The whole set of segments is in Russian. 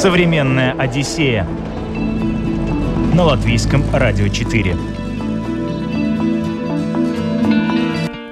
Современная Одиссея на латвийском радио 4.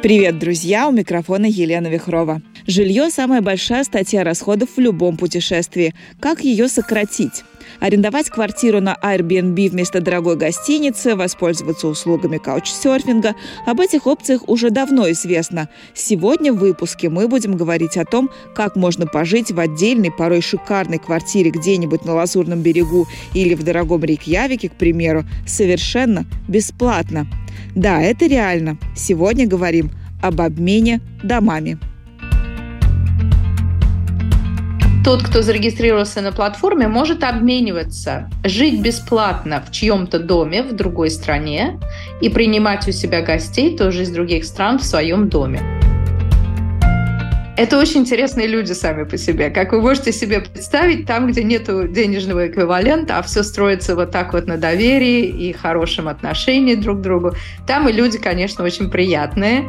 Привет, друзья! У микрофона Елена Вихрова. Жилье – самая большая статья расходов в любом путешествии. Как ее сократить? арендовать квартиру на Airbnb вместо дорогой гостиницы, воспользоваться услугами каучсерфинга. Об этих опциях уже давно известно. Сегодня в выпуске мы будем говорить о том, как можно пожить в отдельной, порой шикарной квартире где-нибудь на Лазурном берегу или в дорогом Рейкьявике, к примеру, совершенно бесплатно. Да, это реально. Сегодня говорим об обмене домами. Тот, кто зарегистрировался на платформе, может обмениваться, жить бесплатно в чьем-то доме в другой стране и принимать у себя гостей тоже из других стран в своем доме. Это очень интересные люди сами по себе. Как вы можете себе представить, там, где нет денежного эквивалента, а все строится вот так вот на доверии и хорошем отношении друг к другу, там и люди, конечно, очень приятные.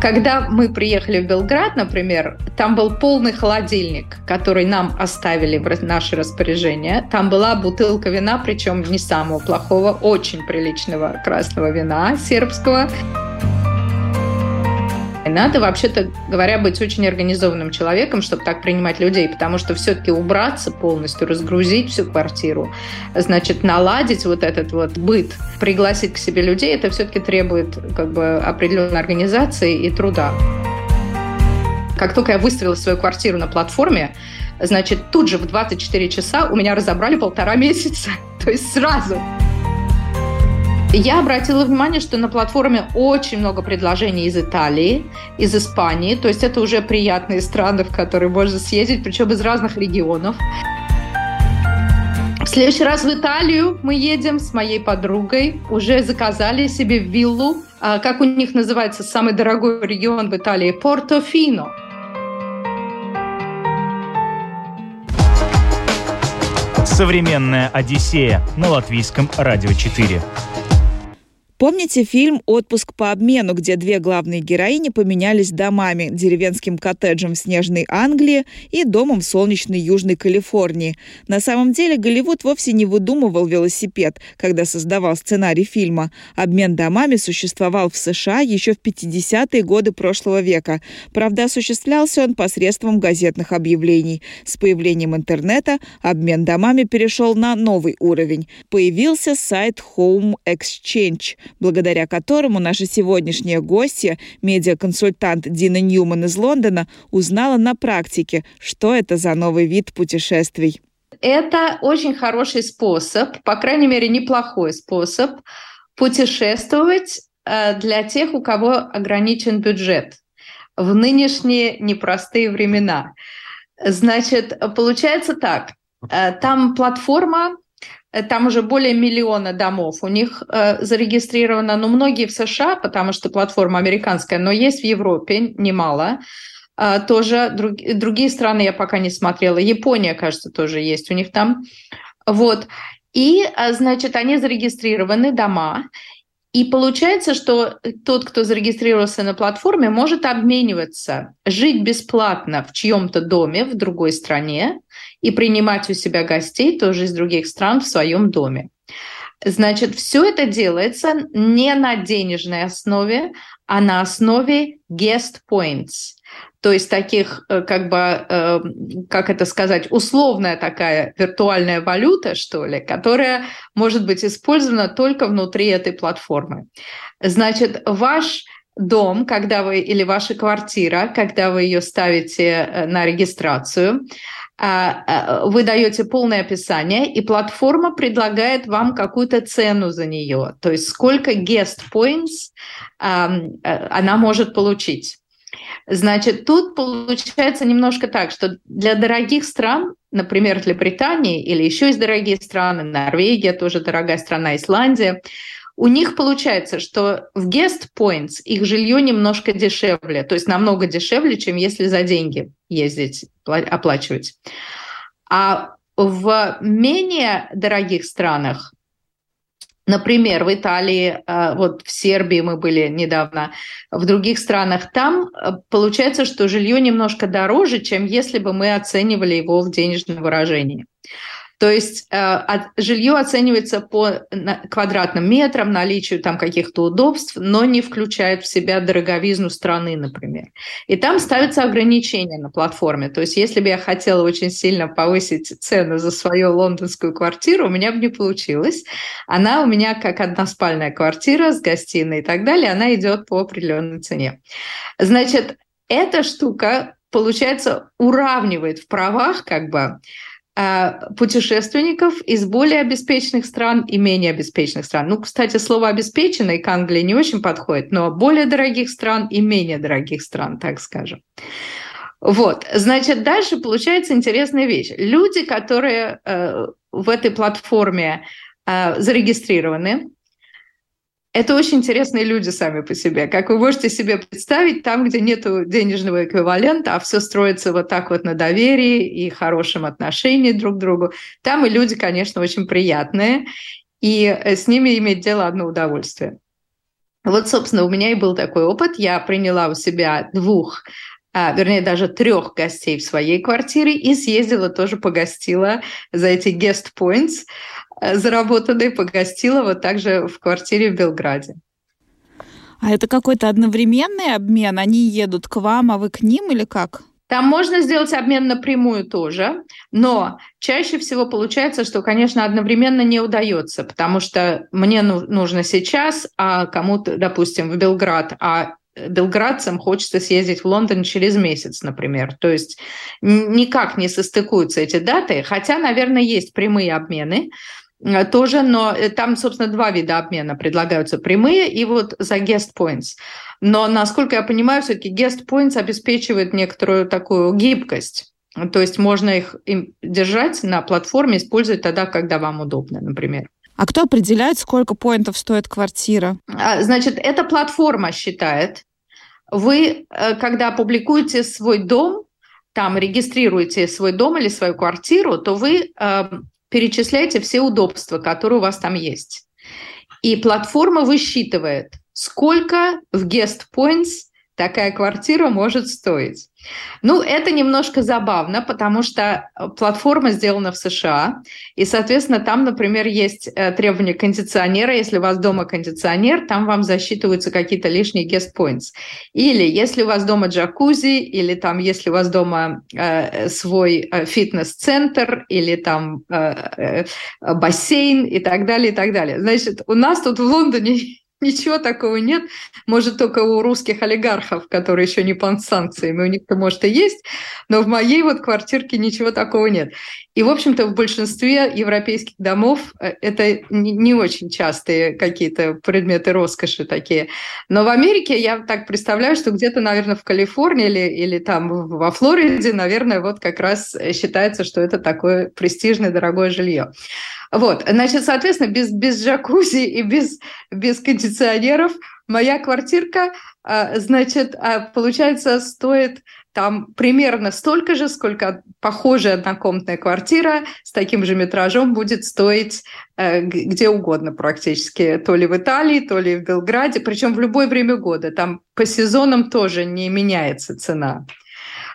Когда мы приехали в Белград, например, там был полный холодильник, который нам оставили в наше распоряжение. Там была бутылка вина, причем не самого плохого, очень приличного красного вина сербского. Надо, вообще-то говоря, быть очень организованным человеком, чтобы так принимать людей, потому что все-таки убраться полностью, разгрузить всю квартиру, значит, наладить вот этот вот быт, пригласить к себе людей, это все-таки требует как бы определенной организации и труда. Как только я выставила свою квартиру на платформе, значит, тут же в 24 часа у меня разобрали полтора месяца. То есть сразу. Я обратила внимание, что на платформе очень много предложений из Италии, из Испании. То есть это уже приятные страны, в которые можно съездить, причем из разных регионов. В следующий раз в Италию мы едем с моей подругой. Уже заказали себе виллу. А, как у них называется самый дорогой регион в Италии? Портофино. Современная Одиссея на латвийском радио 4. Помните фильм «Отпуск по обмену», где две главные героини поменялись домами – деревенским коттеджем в снежной Англии и домом в солнечной Южной Калифорнии. На самом деле Голливуд вовсе не выдумывал велосипед, когда создавал сценарий фильма. Обмен домами существовал в США еще в 50-е годы прошлого века. Правда, осуществлялся он посредством газетных объявлений. С появлением интернета обмен домами перешел на новый уровень. Появился сайт Home Exchange – благодаря которому наша сегодняшняя гостья, медиаконсультант Дина Ньюман из Лондона, узнала на практике, что это за новый вид путешествий. Это очень хороший способ, по крайней мере, неплохой способ путешествовать э, для тех, у кого ограничен бюджет в нынешние непростые времена. Значит, получается так. Э, там платформа там уже более миллиона домов. У них э, зарегистрировано, ну, многие в США, потому что платформа американская, но есть в Европе немало. Э, тоже друг, другие страны я пока не смотрела. Япония, кажется, тоже есть у них там. Вот. И, э, значит, они зарегистрированы дома, и получается, что тот, кто зарегистрировался на платформе, может обмениваться, жить бесплатно в чьем-то доме в другой стране и принимать у себя гостей тоже из других стран в своем доме. Значит, все это делается не на денежной основе, а на основе guest points то есть таких, э, как бы, э, как это сказать, условная такая виртуальная валюта, что ли, которая может быть использована только внутри этой платформы. Значит, ваш дом, когда вы или ваша квартира, когда вы ее ставите э, на регистрацию, а, вы даете полное описание, и платформа предлагает вам какую-то цену за нее, то есть сколько guest points она может получить. Значит, тут получается немножко так, что для дорогих стран, например, для Британии или еще есть дорогие страны, Норвегия тоже дорогая страна, Исландия, у них получается, что в guest points их жилье немножко дешевле, то есть намного дешевле, чем если за деньги ездить, оплачивать. А в менее дорогих странах Например, в Италии, э, вот в Сербии мы были недавно, в других странах, там э, получается, что жилье немножко дороже, чем если бы мы оценивали его в денежном выражении. То есть э, жилье оценивается по квадратным метрам, наличию там каких-то удобств, но не включает в себя дороговизну страны, например. И там ставятся ограничения на платформе. То есть если бы я хотела очень сильно повысить цену за свою лондонскую квартиру, у меня бы не получилось. Она у меня как односпальная квартира с гостиной и так далее, она идет по определенной цене. Значит, эта штука, получается, уравнивает в правах как бы путешественников из более обеспеченных стран и менее обеспеченных стран. Ну, кстати, слово «обеспеченный» к Англии не очень подходит, но более дорогих стран и менее дорогих стран, так скажем. Вот, значит, дальше получается интересная вещь. Люди, которые э, в этой платформе э, зарегистрированы, это очень интересные люди сами по себе. Как вы можете себе представить, там, где нет денежного эквивалента, а все строится вот так вот на доверии и хорошем отношении друг к другу, там и люди, конечно, очень приятные, и э, с ними иметь дело одно удовольствие. Вот, собственно, у меня и был такой опыт. Я приняла у себя двух а, вернее, даже трех гостей в своей квартире и съездила тоже погостила за эти guest points. Э, заработанные погостила вот также в квартире в Белграде. А это какой-то одновременный обмен? Они едут к вам, а вы к ним или как? Там можно сделать обмен напрямую тоже, но чаще всего получается, что, конечно, одновременно не удается, потому что мне нужно сейчас, а кому-то, допустим, в Белград, а белградцам хочется съездить в Лондон через месяц, например. То есть никак не состыкуются эти даты, хотя, наверное, есть прямые обмены, тоже, но э, там, собственно, два вида обмена предлагаются, прямые и вот за guest points. Но, насколько я понимаю, все-таки guest points обеспечивает некоторую такую гибкость. То есть можно их держать на платформе, использовать тогда, когда вам удобно, например. А кто определяет, сколько поинтов стоит квартира? А, значит, эта платформа считает. Вы, э, когда публикуете свой дом, там регистрируете свой дом или свою квартиру, то вы перечисляйте все удобства, которые у вас там есть. И платформа высчитывает, сколько в guest points такая квартира может стоить. Ну, это немножко забавно, потому что э, платформа сделана в США, и, соответственно, там, например, есть э, требования кондиционера. Если у вас дома кондиционер, там вам засчитываются какие-то лишние guest points. Или если у вас дома джакузи, или там, если у вас дома э, свой э, фитнес-центр, или там э, э, бассейн и так далее, и так далее. Значит, у нас тут в Лондоне Ничего такого нет. Может, только у русских олигархов, которые еще не под санкциями, у них-то, может, и есть, но в моей вот квартирке ничего такого нет. И, в общем-то, в большинстве европейских домов э, это не очень частые какие-то предметы роскоши такие. Но в Америке я так представляю, что где-то, наверное, в Калифорнии или, или там во Флориде, наверное, вот как раз считается, что это такое престижное, дорогое жилье. Вот, значит, соответственно, без, без джакузи и без, без кондиционеров моя квартирка, а, значит, а, получается, стоит там примерно столько же, сколько похожая однокомнатная квартира с таким же метражом будет стоить э, где угодно практически, то ли в Италии, то ли в Белграде, причем в любое время года. Там по сезонам тоже не меняется цена.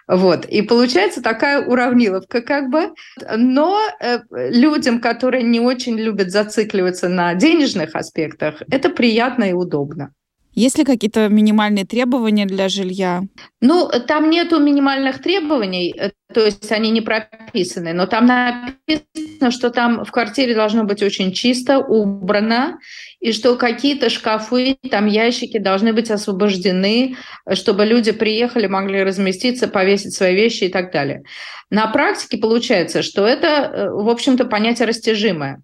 Вот. И получается такая уравниловка как бы. Но э, людям, которые не очень любят зацикливаться на денежных аспектах, это приятно и удобно. Есть ли какие-то минимальные требования для жилья? Ну, там нету минимальных требований, э, то есть они не прописаны, но там написано, что там в квартире должно быть очень чисто, убрано, и что какие-то шкафы, там ящики должны быть освобождены, чтобы люди приехали, могли разместиться, повесить свои вещи и так далее. На практике получается, что это, э, в общем-то, понятие растяжимое.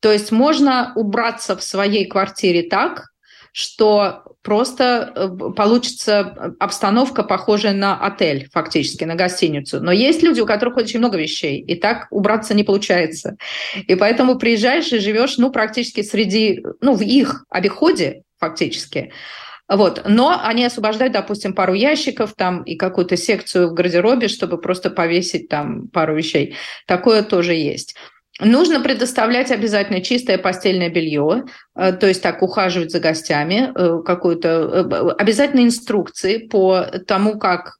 То есть можно убраться в своей квартире так, что просто э, получится обстановка, похожая на отель, фактически, на гостиницу. Но есть люди, у которых очень много вещей, и так убраться не получается. И поэтому приезжаешь и живешь, ну, практически среди, ну, в их обиходе, фактически. Вот. Но они освобождают, допустим, пару ящиков там и какую-то секцию в гардеробе, чтобы просто повесить там пару вещей. Такое тоже есть. Нужно предоставлять обязательно чистое постельное белье, э, то есть так ухаживать за гостями, э, какую-то э, обязательно инструкции по тому, как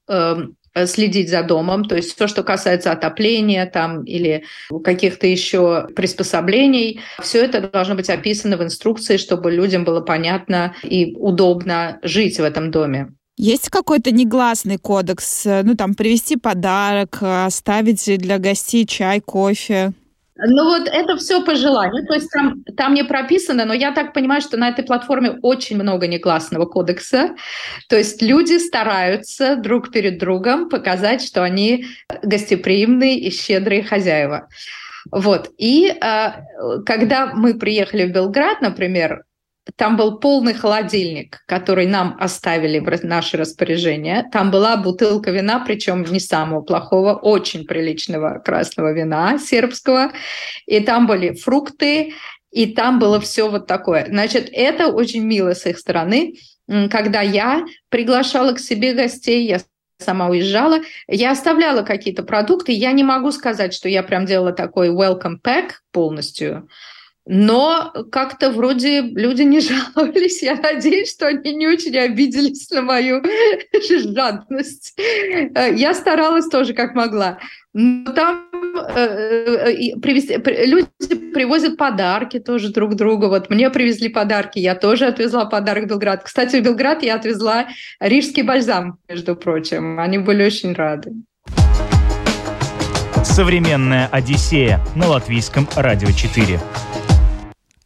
следить за домом, то есть все, что касается отопления там или каких-то еще приспособлений, все это должно быть описано в инструкции, чтобы людям было понятно и удобно жить в этом доме. Есть какой-то негласный кодекс? Ну, там, привезти подарок, оставить для гостей чай, кофе? Ну вот это все по желанию, то есть там, там не прописано, но я так понимаю, что на этой платформе очень много негласного кодекса, то есть люди стараются друг перед другом показать, что они гостеприимные и щедрые хозяева. Вот. И э, когда мы приехали в Белград, например, там был полный холодильник, который нам оставили в наше распоряжение. Там была бутылка вина, причем не самого плохого, очень приличного красного вина сербского. И там были фрукты, и там было все вот такое. Значит, это очень мило с их стороны. Когда я приглашала к себе гостей, я сама уезжала, я оставляла какие-то продукты. Я не могу сказать, что я прям делала такой welcome pack полностью, но как-то вроде люди не жаловались. Я надеюсь, что они не очень обиделись на мою жадность. Э, я старалась тоже как могла. Но там э, э, привезти, люди привозят подарки тоже друг другу. Вот мне привезли подарки, я тоже отвезла подарок в Белград. Кстати, в Белград я отвезла рижский бальзам, между прочим. Они были очень рады. Современная Одиссея на латвийском радио 4.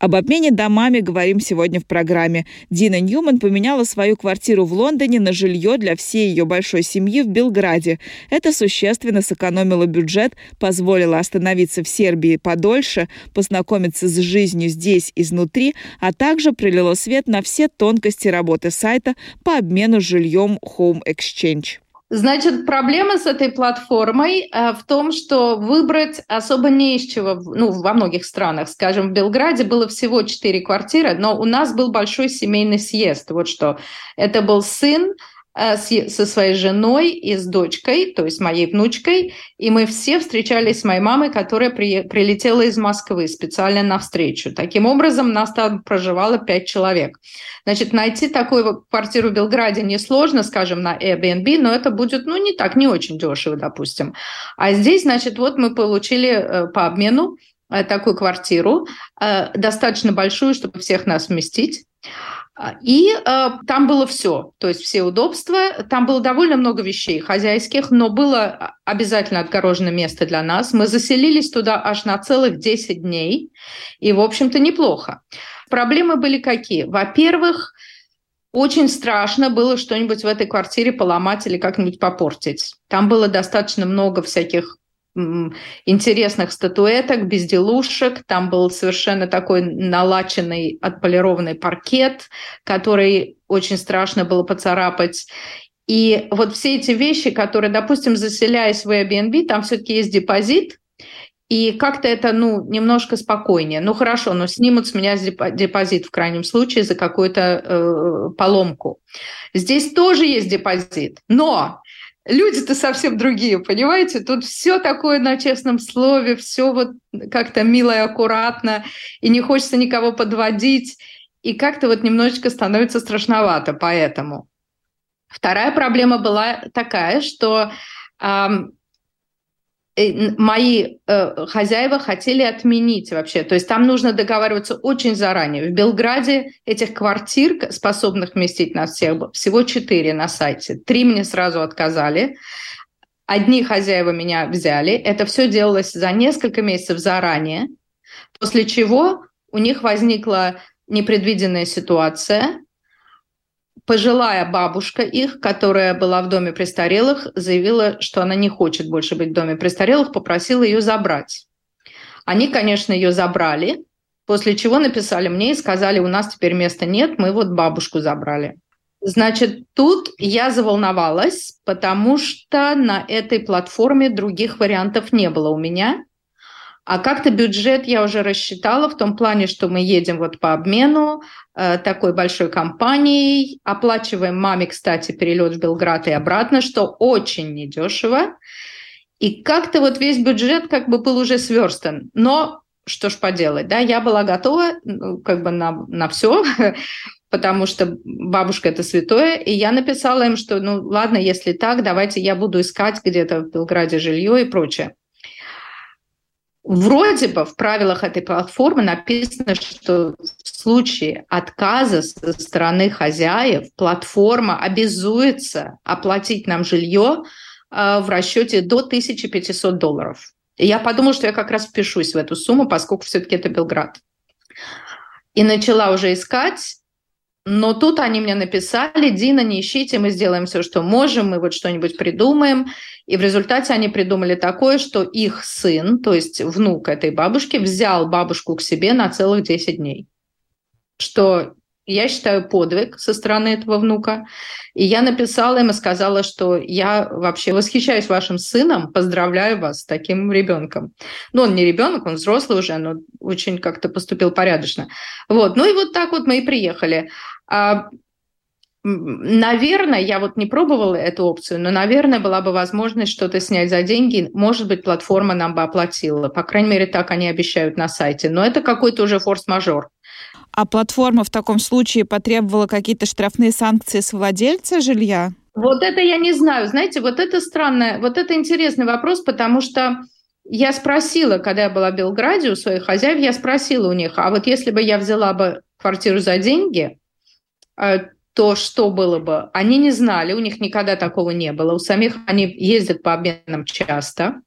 Об обмене домами говорим сегодня в программе. Дина Ньюман поменяла свою квартиру в Лондоне на жилье для всей ее большой семьи в Белграде. Это существенно сэкономило бюджет, позволило остановиться в Сербии подольше, познакомиться с жизнью здесь изнутри, а также пролило свет на все тонкости работы сайта по обмену жильем Home Exchange. Значит, проблема с этой платформой э, в том, что выбрать особо не из чего, ну, во многих странах, скажем, в Белграде было всего четыре квартиры, но у нас был большой семейный съезд. Вот что. Это был сын, со своей женой и с дочкой, то есть моей внучкой, и мы все встречались с моей мамой, которая при, прилетела из Москвы специально на встречу. Таким образом, нас там проживало пять человек. Значит, найти такую квартиру в Белграде несложно, скажем, на Airbnb, но это будет, ну, не так, не очень дешево, допустим. А здесь, значит, вот мы получили э, по обмену э, такую квартиру, достаточно большую, чтобы всех нас вместить. А, и э, там было все, то есть все удобства. Там было довольно много вещей хозяйских, но было обязательно отгорожено место для нас. Мы заселились туда аж на целых 10 дней, и, в общем-то, неплохо. Проблемы были какие? Во-первых, очень страшно было что-нибудь в этой квартире поломать или как-нибудь попортить. Там было достаточно много всяких интересных статуэток, безделушек. Там был совершенно такой налаченный, отполированный паркет, который очень страшно было поцарапать. И вот все эти вещи, которые, допустим, заселяясь в Airbnb, там все-таки есть депозит, и как-то это, ну, немножко спокойнее. Ну, хорошо, но снимут с меня депозит в крайнем случае за какую-то э, поломку. Здесь тоже есть депозит, но люди-то совсем другие, понимаете? Тут все такое на честном слове, все вот как-то мило и аккуратно, и не хочется никого подводить, и как-то вот немножечко становится страшновато поэтому. Вторая проблема была такая, что мои э, хозяева хотели отменить вообще. То есть там нужно договариваться очень заранее. В Белграде этих квартир, способных вместить нас всех, всего четыре на сайте. Три мне сразу отказали. Одни хозяева меня взяли. Это все делалось за несколько месяцев заранее. После чего у них возникла непредвиденная ситуация – пожилая бабушка их, которая была в доме престарелых, заявила, что она не хочет больше быть в доме престарелых, попросила ее забрать. Они, конечно, ее забрали, после чего написали мне и сказали, у нас теперь места нет, мы вот бабушку забрали. Значит, тут я заволновалась, потому что на этой платформе других вариантов не было у меня. А как-то бюджет я уже рассчитала в том плане, что мы едем вот по обмену э, такой большой компанией, оплачиваем маме, кстати, перелет в Белград и обратно, что очень недешево. И как-то вот весь бюджет как бы был уже сверстан. Но что ж поделать, да, я была готова ну, как бы на, на все, потому что бабушка это святое, и я написала им, что, ну, ладно, если так, давайте я буду искать где-то в Белграде жилье и прочее. Вроде бы в правилах этой платформы написано, что в случае отказа со стороны хозяев платформа обязуется оплатить нам жилье э, в расчете до 1500 долларов. И я подумала, что я как раз впишусь в эту сумму, поскольку все-таки это Белград. И начала уже искать, но тут они мне написали, Дина, не ищите, мы сделаем все, что можем, мы вот что-нибудь придумаем. И в результате они придумали такое, что их сын, то есть внук этой бабушки, взял бабушку к себе на целых 10 дней. Что я считаю подвиг со стороны этого внука. И я написала им и сказала, что я вообще восхищаюсь вашим сыном, поздравляю вас с таким ребенком. Ну, он не ребенок, он взрослый уже, но очень как-то поступил порядочно. Вот. Ну и вот так вот мы и приехали. А, наверное, я вот не пробовала эту опцию, но, наверное, была бы возможность что-то снять за деньги. Может быть, платформа нам бы оплатила. По крайней мере, так они обещают на сайте. Но это какой-то уже форс-мажор. А платформа в таком случае потребовала какие-то штрафные санкции с владельца жилья? Вот это я не знаю. Знаете, вот это странно, вот это интересный вопрос, потому что я спросила, когда я была в Белграде у своих хозяев, я спросила у них, а вот если бы я взяла бы квартиру за деньги, то что было бы? Они не знали, у них никогда такого не было. У самих они ездят по обменам часто.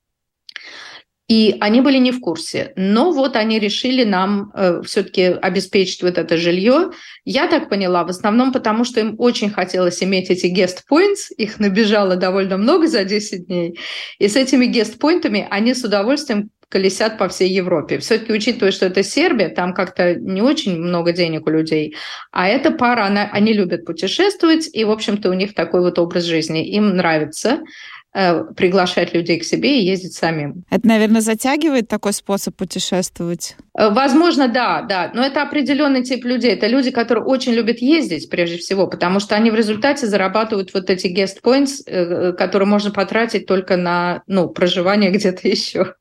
И они были не в курсе. Но вот они решили нам э, все-таки обеспечить вот это жилье. Я так поняла, в основном потому, что им очень хотелось иметь эти guest points. Их набежало довольно много за 10 дней. И с этими guest поинтами они с удовольствием колесят по всей Европе. Все-таки учитывая, что это Сербия, там как-то не очень много денег у людей, а эта пара, она, они любят путешествовать, и, в общем-то, у них такой вот образ жизни. Им нравится. Э, приглашать людей к себе и ездить самим. Это, наверное, затягивает такой способ путешествовать? Э, возможно, да, да. Но это определенный тип людей. Это люди, которые очень любят ездить, прежде всего, потому что они в результате зарабатывают вот эти guest points, э, которые можно потратить только на ну, проживание где-то еще.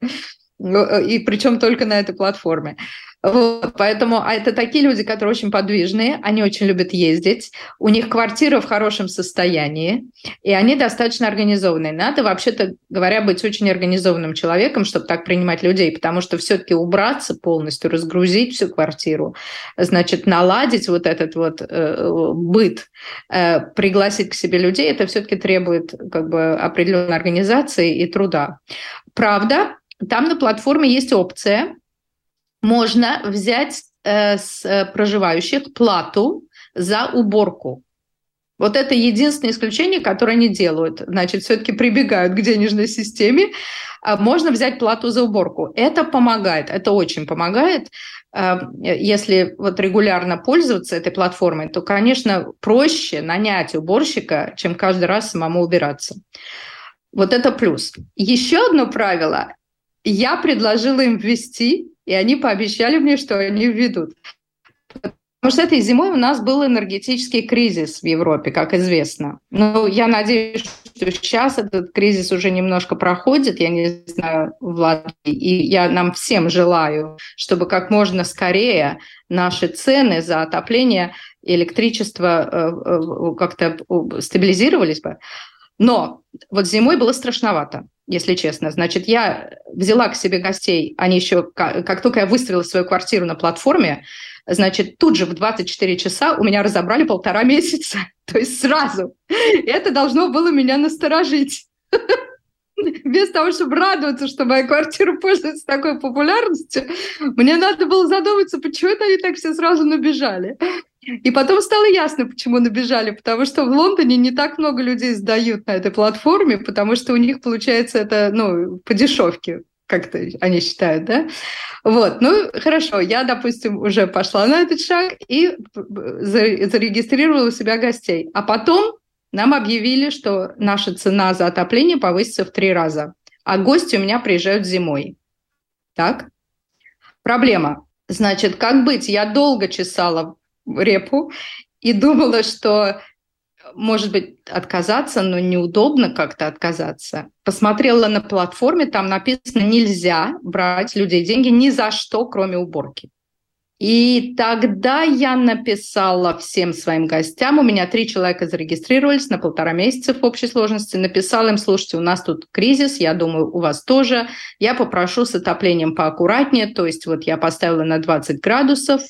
И причем только на этой платформе. Вот, поэтому а это такие люди, которые очень подвижные, они очень любят ездить, у них квартира в хорошем состоянии, и они достаточно организованные. Надо, вообще-то говоря, быть очень организованным человеком, чтобы так принимать людей, потому что все-таки убраться полностью, разгрузить всю квартиру, значит, наладить вот этот вот э, быт, э, пригласить к себе людей, это все-таки требует как бы определенной организации и труда. Правда, там на платформе есть опция, можно взять э, с э, проживающих плату за уборку. Вот это единственное исключение, которое они делают. Значит, все-таки прибегают к денежной системе. А можно взять плату за уборку. Это помогает, это очень помогает. Э, если вот регулярно пользоваться этой платформой, то, конечно, проще нанять уборщика, чем каждый раз самому убираться. Вот это плюс. Еще одно правило. Я предложила им ввести и они пообещали мне, что они введут. Потому что этой зимой у нас был энергетический кризис в Европе, как известно. Ну, я надеюсь, что сейчас этот кризис уже немножко проходит, я не знаю, в Латвии. И я нам всем желаю, чтобы как можно скорее наши цены за отопление и электричество э, э, как-то стабилизировались бы. Но вот зимой было страшновато если честно. Значит, я взяла к себе гостей, они еще, как только я выставила свою квартиру на платформе, значит, тут же в 24 часа у меня разобрали полтора месяца. То есть сразу. Это должно было меня насторожить. Без того, чтобы радоваться, что моя квартира пользуется такой популярностью, мне надо было задуматься, почему это они так все сразу набежали. И потом стало ясно, почему набежали, потому что в Лондоне не так много людей сдают на этой платформе, потому что у них получается это, ну, по дешевке, как-то они считают, да? Вот, ну, хорошо, я, допустим, уже пошла на этот шаг и зарегистрировала у себя гостей. А потом нам объявили, что наша цена за отопление повысится в три раза, а гости у меня приезжают зимой. Так? Проблема. Значит, как быть? Я долго чесала репу и думала, что может быть, отказаться, но неудобно как-то отказаться. Посмотрела на платформе, там написано, нельзя брать людей деньги ни за что, кроме уборки. И тогда я написала всем своим гостям, у меня три человека зарегистрировались на полтора месяца в общей сложности, написала им, слушайте, у нас тут кризис, я думаю, у вас тоже, я попрошу с отоплением поаккуратнее, то есть вот я поставила на 20 градусов,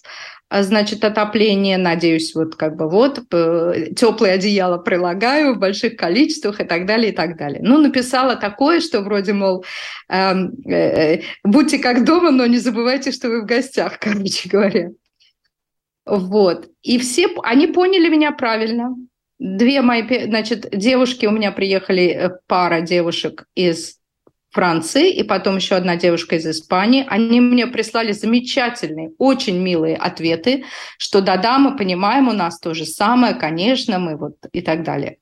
значит, отопление, надеюсь, вот как бы вот, теплое одеяло прилагаю в больших количествах и так далее, и так далее. Ну, написала такое, что вроде, мол, эм, э, э, будьте как дома, но не забывайте, что вы в гостях, короче говоря. Вот. И все, они поняли меня правильно. Две мои, значит, девушки у меня приехали, э, пара девушек из Франции, и потом еще одна девушка из Испании. Они мне прислали замечательные, очень милые ответы, что да-да, мы понимаем, у нас то же самое, конечно, мы вот и так далее.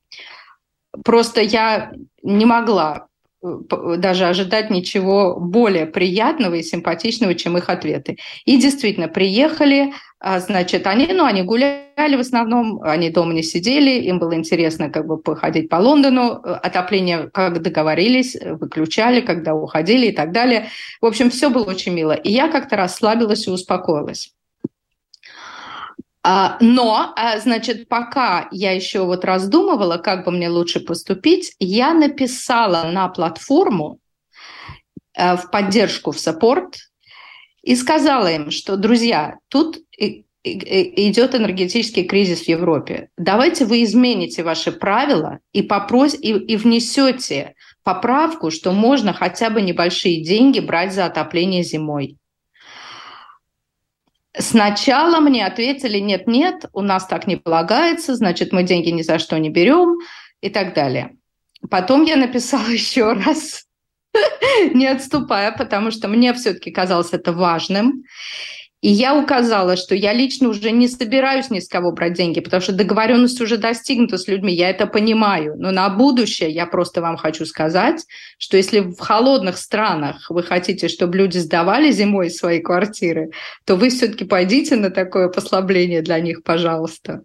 Просто я не могла даже ожидать ничего более приятного и симпатичного, чем их ответы. И действительно, приехали, значит, они, ну, они гуляли в основном, они дома не сидели, им было интересно как бы походить по Лондону, отопление, как договорились, выключали, когда уходили и так далее. В общем, все было очень мило. И я как-то расслабилась и успокоилась. А, но, а, значит, пока я еще вот раздумывала, как бы мне лучше поступить, я написала на платформу э, в поддержку в саппорт и сказала им, что, друзья, тут идет энергетический кризис в Европе. Давайте вы измените ваши правила и, попрос... и, и внесете поправку, что можно хотя бы небольшие деньги брать за отопление зимой. Сначала мне ответили, нет-нет, у нас так не полагается, значит, мы деньги ни за что не берем и так далее. Потом я написала еще раз, не отступая, потому что мне все-таки казалось это важным. И я указала, что я лично уже не собираюсь ни с кого брать деньги, потому что договоренность уже достигнута с людьми, я это понимаю. Но на будущее я просто вам хочу сказать, что если в холодных странах вы хотите, чтобы люди сдавали зимой свои квартиры, то вы все-таки пойдите на такое послабление для них, пожалуйста.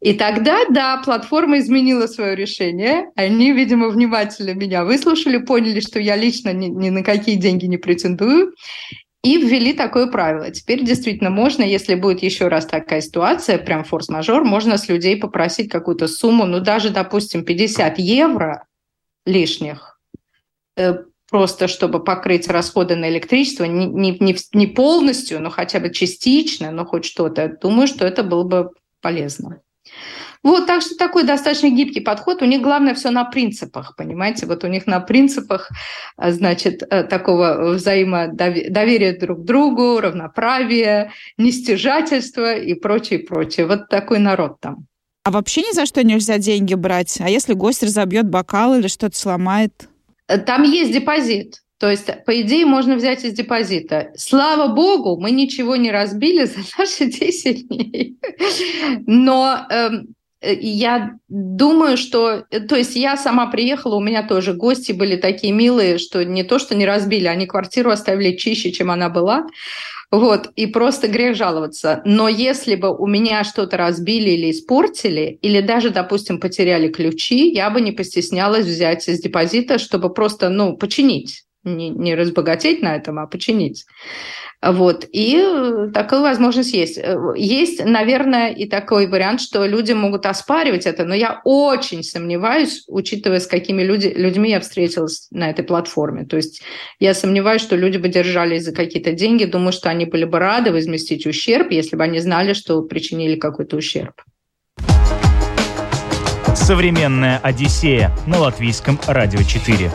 И тогда, да, платформа изменила свое решение. Они, видимо, внимательно меня выслушали, поняли, что я лично ни, ни на какие деньги не претендую. И ввели такое правило. Теперь действительно можно, если будет еще раз такая ситуация, прям форс-мажор, можно с людей попросить какую-то сумму, ну даже, допустим, 50 евро лишних, э, просто чтобы покрыть расходы на электричество, не, не, не полностью, но хотя бы частично, но хоть что-то. Думаю, что это было бы полезно. Вот, так что такой достаточно гибкий подход. У них главное все на принципах, понимаете? Вот у них на принципах, а, значит, э, такого взаимодоверия друг к другу, равноправия, нестяжательства и прочее, прочее. Вот такой народ там. А вообще ни за что нельзя деньги брать? А если гость разобьет бокал или что-то сломает? Э, там есть депозит. То есть, по идее, можно взять из депозита. Слава богу, мы ничего не разбили за наши 10 дней. Но Э, я думаю, что... То есть я сама приехала, у меня тоже гости были такие милые, что не то, что не разбили, они квартиру оставили чище, чем она была. Вот, и просто грех жаловаться. Но если бы у меня что-то разбили или испортили, или даже, допустим, потеряли ключи, я бы не постеснялась взять из депозита, чтобы просто, ну, починить. Не, не разбогатеть на этом, а починить. Вот. И э, такая возможность есть. Э, есть, наверное, и такой вариант, что люди могут оспаривать это, но я очень сомневаюсь, учитывая, с какими люди, людьми я встретилась на этой платформе. То есть я сомневаюсь, что люди бы держались за какие-то деньги. Думаю, что они были бы рады возместить ущерб, если бы они знали, что причинили какой-то ущерб. Современная Одиссея на латвийском радио 4.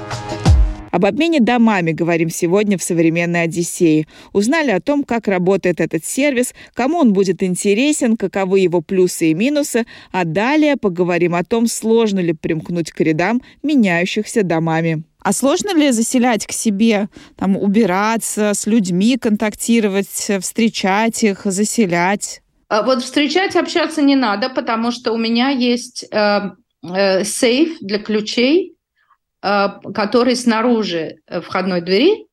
Об обмене домами говорим сегодня в «Современной Одиссее». Узнали о том, как работает этот сервис, кому он будет интересен, каковы его плюсы и минусы, а далее поговорим о том, сложно ли примкнуть к рядам меняющихся домами. А сложно ли заселять к себе, там, убираться, с людьми контактировать, встречать их, заселять? А вот встречать, общаться не надо, потому что у меня есть э, э, сейф для ключей, который снаружи э, входной двери.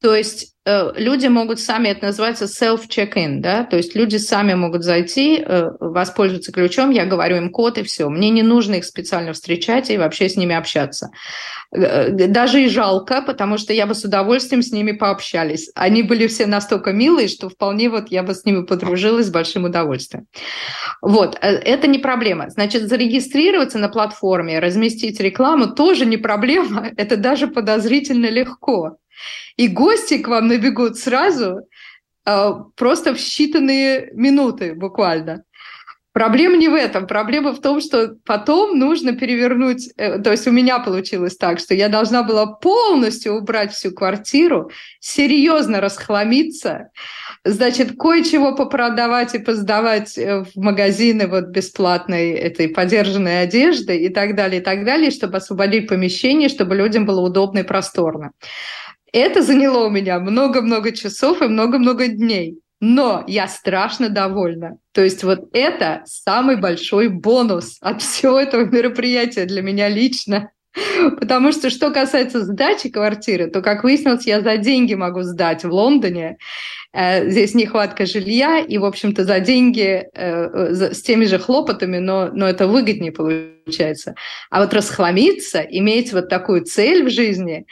То есть, э, э, люди могут сами, это называется self-check-in, да, то есть люди сами могут зайти, э, воспользоваться ключом, я говорю им код и все. Мне не нужно их специально встречать и вообще с ними общаться. Э, даже и жалко, потому что я бы с удовольствием с ними пообщались. Они были все настолько милые, что вполне вот я бы с ними подружилась с большим удовольствием. Вот, э, это не проблема. Значит, зарегистрироваться на платформе, разместить рекламу тоже не проблема, это даже подозрительно легко. И гости к вам набегут сразу, э, просто в считанные минуты буквально. Проблема не в этом. Проблема в том, что потом нужно перевернуть... Э, то есть у меня получилось так, что я должна была полностью убрать всю квартиру, серьезно расхламиться, значит, кое-чего попродавать и поздавать э, в магазины вот бесплатной этой подержанной одежды и так далее, и так далее, чтобы освободить помещение, чтобы людям было удобно и просторно. Это заняло у меня много-много часов и много-много дней. Но я страшно довольна. То есть вот это самый большой бонус от всего этого мероприятия для меня лично. Потому что что касается сдачи квартиры, то, как выяснилось, я за деньги могу сдать в Лондоне. Э, здесь нехватка жилья, и, в общем-то, за деньги э, с теми же хлопотами, но, но это выгоднее получается. А вот расхламиться, иметь вот такую цель в жизни,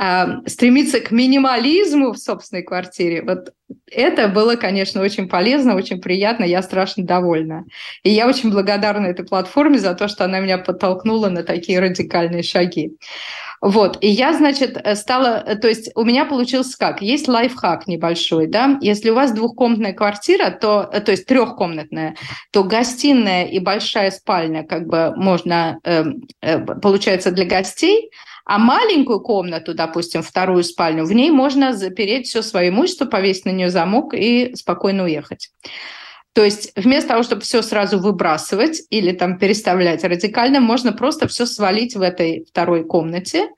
э, стремиться к минимализму в собственной квартире, вот это было, конечно, очень полезно, очень приятно, я страшно довольна. И я очень благодарна этой платформе за то, что она меня подтолкнула на такие радикальные шаги. Вот, и я, значит, э, стала, э, то есть у меня получилось как? Есть лайфхак небольшой, да, если у вас двухкомнатная квартира, то, э, то есть трехкомнатная, то гостиная и большая спальня как бы можно, э, получается, для гостей, а маленькую комнату, допустим, вторую спальню, в ней можно запереть все свое имущество, повесить на нее замок и спокойно уехать. То есть вместо того, чтобы все сразу выбрасывать или там переставлять радикально, можно просто все свалить в этой второй комнате.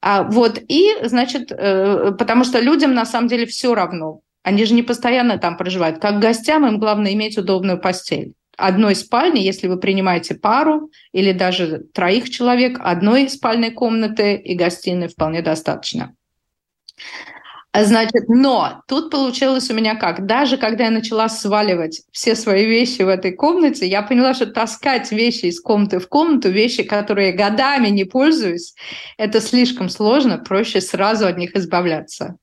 А, вот, и, значит, э, потому что людям на самом деле все равно. Они же не постоянно там проживают. Как гостям им главное иметь удобную постель. Одной спальни, если вы принимаете пару или даже троих человек, одной спальной комнаты и гостиной вполне достаточно. Значит, но тут получилось у меня как? Даже когда я начала сваливать все свои вещи в этой комнате, я поняла, что таскать вещи из комнаты в комнату, вещи, которые годами не пользуюсь, это слишком сложно, проще сразу от них избавляться.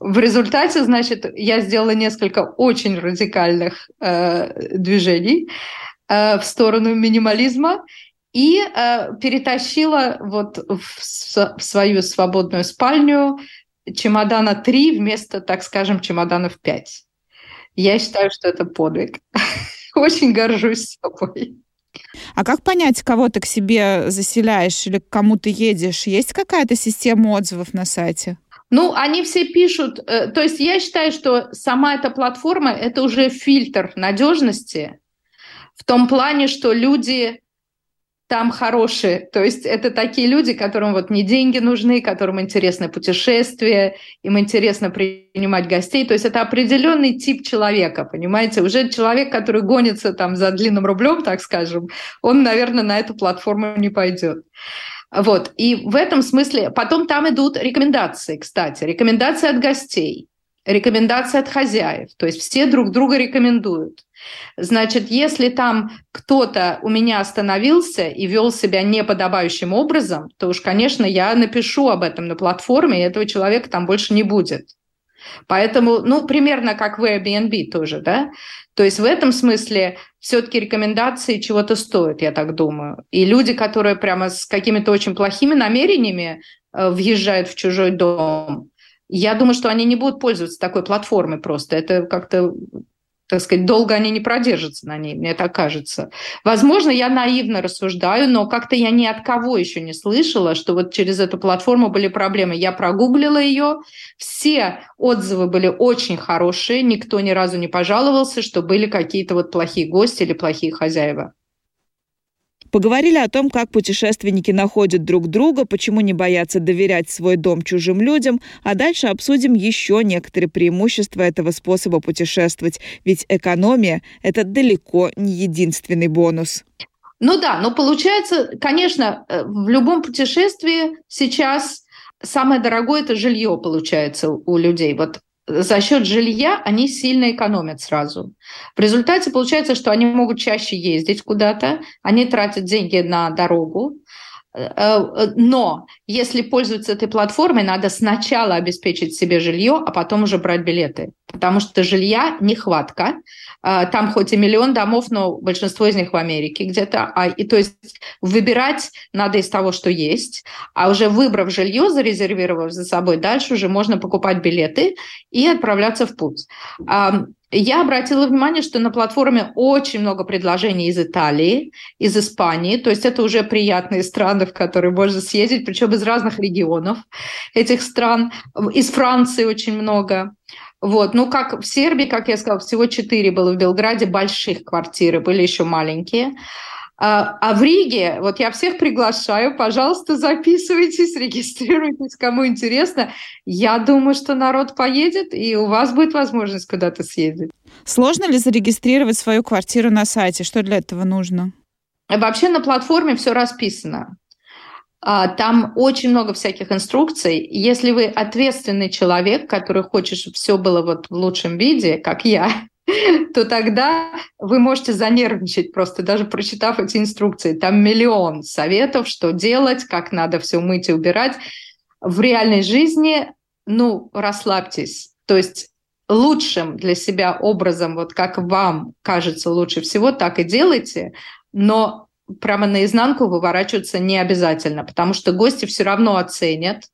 В результате, значит, я сделала несколько очень радикальных э, движений э, в сторону минимализма и э, перетащила вот в, в свою свободную спальню чемодана три вместо, так скажем, чемоданов пять. Я считаю, что это подвиг. Очень горжусь собой. А как понять, кого ты к себе заселяешь или к кому ты едешь? Есть какая-то система отзывов на сайте? Ну, они все пишут, э, то есть я считаю, что сама эта платформа это уже фильтр надежности в том плане, что люди там хорошие. То есть это такие люди, которым вот не деньги нужны, которым интересно путешествие, им интересно принимать гостей. То есть это определенный тип человека, понимаете? Уже человек, который гонится там за длинным рублем, так скажем, он, наверное, на эту платформу не пойдет. Вот. И в этом смысле потом там идут рекомендации, кстати, рекомендации от гостей, рекомендации от хозяев. То есть все друг друга рекомендуют. Значит, если там кто-то у меня остановился и вел себя неподобающим образом, то уж, конечно, я напишу об этом на платформе, и этого человека там больше не будет. Поэтому, ну, примерно как в Airbnb тоже, да? То есть в этом смысле все-таки рекомендации чего-то стоят, я так думаю. И люди, которые прямо с какими-то очень плохими намерениями э, въезжают в чужой дом, я думаю, что они не будут пользоваться такой платформой просто. Это как-то так сказать, долго они не продержатся на ней, мне так кажется. Возможно, я наивно рассуждаю, но как-то я ни от кого еще не слышала, что вот через эту платформу были проблемы. Я прогуглила ее, все отзывы были очень хорошие, никто ни разу не пожаловался, что были какие-то вот плохие гости или плохие хозяева. Поговорили о том, как путешественники находят друг друга, почему не боятся доверять свой дом чужим людям, а дальше обсудим еще некоторые преимущества этого способа путешествовать, ведь экономия – это далеко не единственный бонус. Ну да, но получается, конечно, э, в любом путешествии сейчас самое дорогое это жилье получается у людей. Вот за счет жилья они сильно экономят сразу. В результате получается, что они могут чаще ездить куда-то, они тратят деньги на дорогу, но если пользоваться этой платформой, надо сначала обеспечить себе жилье, а потом уже брать билеты. Потому что жилья нехватка. Э, там хоть и миллион домов, но большинство из них в Америке где-то. А, и то есть выбирать надо из того, что есть. А уже выбрав жилье, зарезервировав за собой, дальше уже можно покупать билеты и отправляться в путь. Я обратила внимание, что на платформе очень много предложений из Италии, из Испании, то есть это уже приятные страны, в которые можно съездить, причем из разных регионов этих стран. Из Франции очень много. Вот. Ну, как в Сербии, как я сказала, всего четыре было в Белграде, больших квартиры, были еще маленькие. А, а в Риге, вот я всех приглашаю, пожалуйста, записывайтесь, регистрируйтесь, кому интересно. Я думаю, что народ поедет, и у вас будет возможность куда-то съездить. Сложно ли зарегистрировать свою квартиру на сайте? Что для этого нужно? Вообще на платформе все расписано. А, там очень много всяких инструкций. Если вы ответственный человек, который хочет, чтобы все было вот в лучшем виде, как я, то тогда вы можете занервничать просто, даже прочитав эти инструкции. Там миллион советов, что делать, как надо все мыть и убирать. В реальной жизни, ну, расслабьтесь. То есть лучшим для себя образом, вот как вам кажется лучше всего, так и делайте, но прямо наизнанку выворачиваться не обязательно, потому что гости все равно оценят,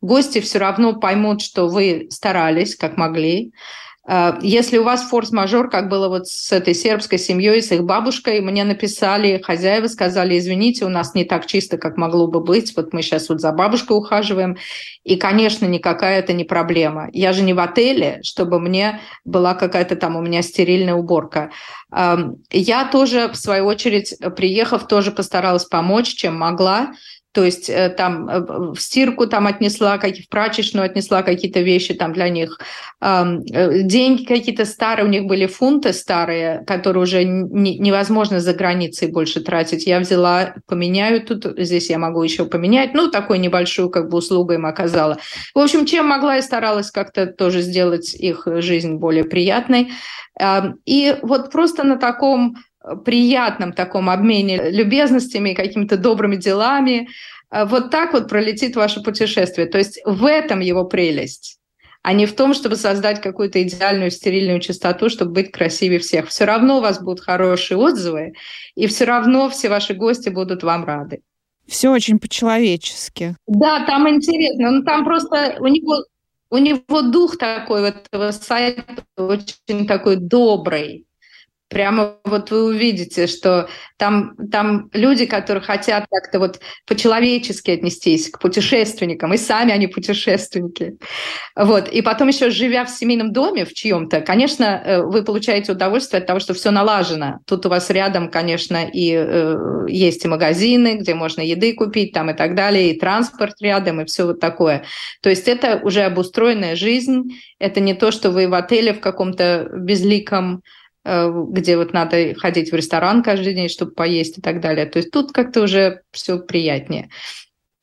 гости все равно поймут, что вы старались, как могли, если у вас форс-мажор, как было вот с этой сербской семьей, с их бабушкой, мне написали, хозяева сказали, извините, у нас не так чисто, как могло бы быть, вот мы сейчас вот за бабушкой ухаживаем, и, конечно, никакая это не проблема. Я же не в отеле, чтобы мне была какая-то там у меня стерильная уборка. Я тоже, в свою очередь, приехав, тоже постаралась помочь, чем могла. То есть э, там э, в стирку там отнесла, как в прачечную отнесла какие-то вещи там для них. Э, деньги какие-то старые, у них были фунты старые, которые уже невозможно за границей больше тратить. Я взяла, поменяю тут, здесь я могу еще поменять. Ну, такую небольшую как бы услугу им оказала. В общем, чем могла, я старалась как-то тоже сделать их жизнь более приятной. И вот просто на таком приятном таком обмене любезностями, какими-то добрыми делами. А вот так вот пролетит ваше путешествие. То есть в этом его прелесть а не в том, чтобы создать какую-то идеальную стерильную чистоту, чтобы быть красивее всех. Все равно у вас будут хорошие отзывы, и все равно все ваши гости будут вам рады. Все очень по-человечески. Да, там интересно. Ну, там просто у него, у него дух такой, вот этого сайта очень такой добрый. Прямо вот вы увидите, что там, там люди, которые хотят как-то вот по-человечески отнестись к путешественникам, и сами они путешественники. Вот. И потом еще живя в семейном доме в чьем-то, конечно, э, вы получаете удовольствие от того, что все налажено. Тут у вас рядом, конечно, и э, есть и магазины, где можно еды купить там и так далее, и транспорт рядом, и все вот такое. То есть это уже обустроенная жизнь, это не то, что вы в отеле в каком-то безликом где вот надо ходить в ресторан каждый день, чтобы поесть и так далее. То есть тут как-то уже все приятнее.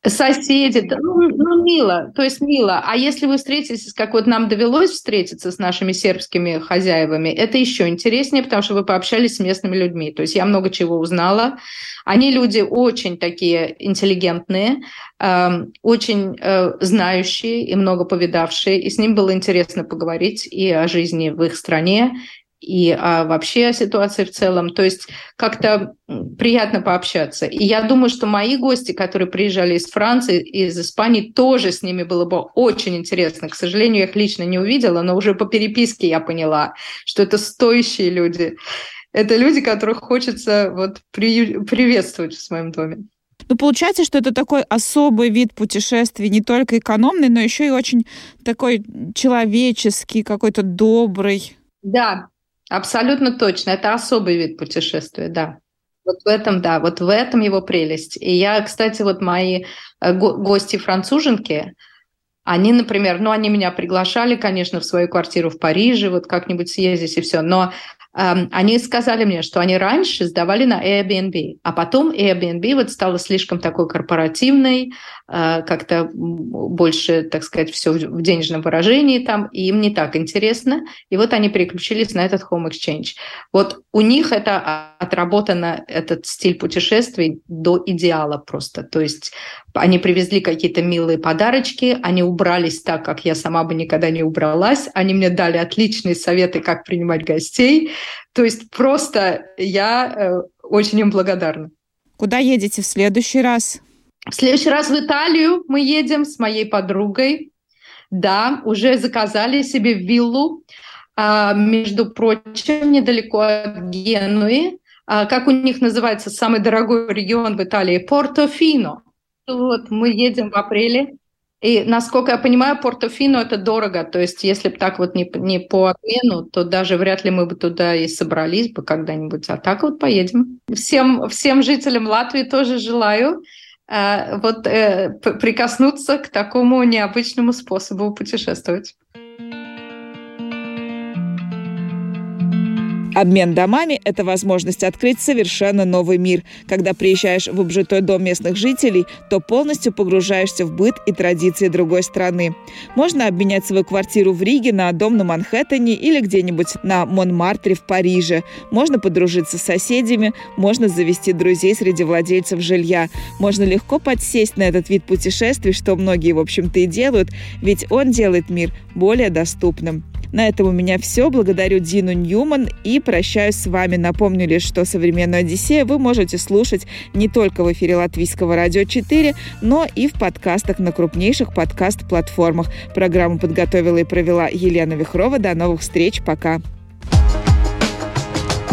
Соседи, да, ну, ну, мило, то есть мило. А если вы встретитесь, как вот нам довелось встретиться с нашими сербскими хозяевами, это еще интереснее, потому что вы пообщались с местными людьми. То есть я много чего узнала. Они люди очень такие интеллигентные, э, очень э, знающие и много повидавшие, и с ним было интересно поговорить и о жизни в их стране, и а, вообще о ситуации в целом. То есть как-то приятно пообщаться. И я думаю, что мои гости, которые приезжали из Франции, из Испании, тоже с ними было бы очень интересно. К сожалению, я их лично не увидела, но уже по переписке я поняла, что это стоящие люди. Это люди, которых хочется вот при... приветствовать в своем доме. Ну, получается, что это такой особый вид путешествий, не только экономный, но еще и очень такой человеческий, какой-то добрый. Да, Абсолютно точно. Это особый вид путешествия, да. Вот в этом, да, вот в этом его прелесть. И я, кстати, вот мои э, гости француженки, они, например, ну, они меня приглашали, конечно, в свою квартиру в Париже, вот как-нибудь съездить и все, но они сказали мне, что они раньше сдавали на Airbnb, а потом Airbnb вот стала слишком такой корпоративной, э, как-то больше, так сказать, все в денежном выражении там, и им не так интересно. И вот они переключились на этот Home Exchange. Вот у них это отработано, этот стиль путешествий до идеала просто. То есть они привезли какие-то милые подарочки, они убрались так, как я сама бы никогда не убралась, они мне дали отличные советы, как принимать гостей. То есть просто я э, очень им благодарна. Куда едете в следующий раз? В следующий раз в Италию мы едем с моей подругой. Да, уже заказали себе виллу, а, между прочим, недалеко от Генуи. А, как у них называется самый дорогой регион в Италии? Портофино. Вот мы едем в апреле. И, насколько я понимаю, Портофино это дорого. То есть, если бы так вот не, не по обмену, то даже вряд ли мы бы туда и собрались бы когда-нибудь. А так вот поедем. Всем, всем жителям Латвии тоже желаю э, вот э, прикоснуться к такому необычному способу путешествовать. Обмен домами – это возможность открыть совершенно новый мир. Когда приезжаешь в обжитой дом местных жителей, то полностью погружаешься в быт и традиции другой страны. Можно обменять свою квартиру в Риге на дом на Манхэттене или где-нибудь на Монмартре в Париже. Можно подружиться с соседями, можно завести друзей среди владельцев жилья. Можно легко подсесть на этот вид путешествий, что многие, в общем-то, и делают, ведь он делает мир более доступным. На этом у меня все. Благодарю Дину Ньюман и прощаюсь с вами. Напомню лишь, что «Современную Одиссею» вы можете слушать не только в эфире Латвийского радио 4, но и в подкастах на крупнейших подкаст-платформах. Программу подготовила и провела Елена Вихрова. До новых встреч. Пока.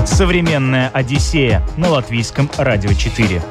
«Современная Одиссея» на Латвийском радио 4.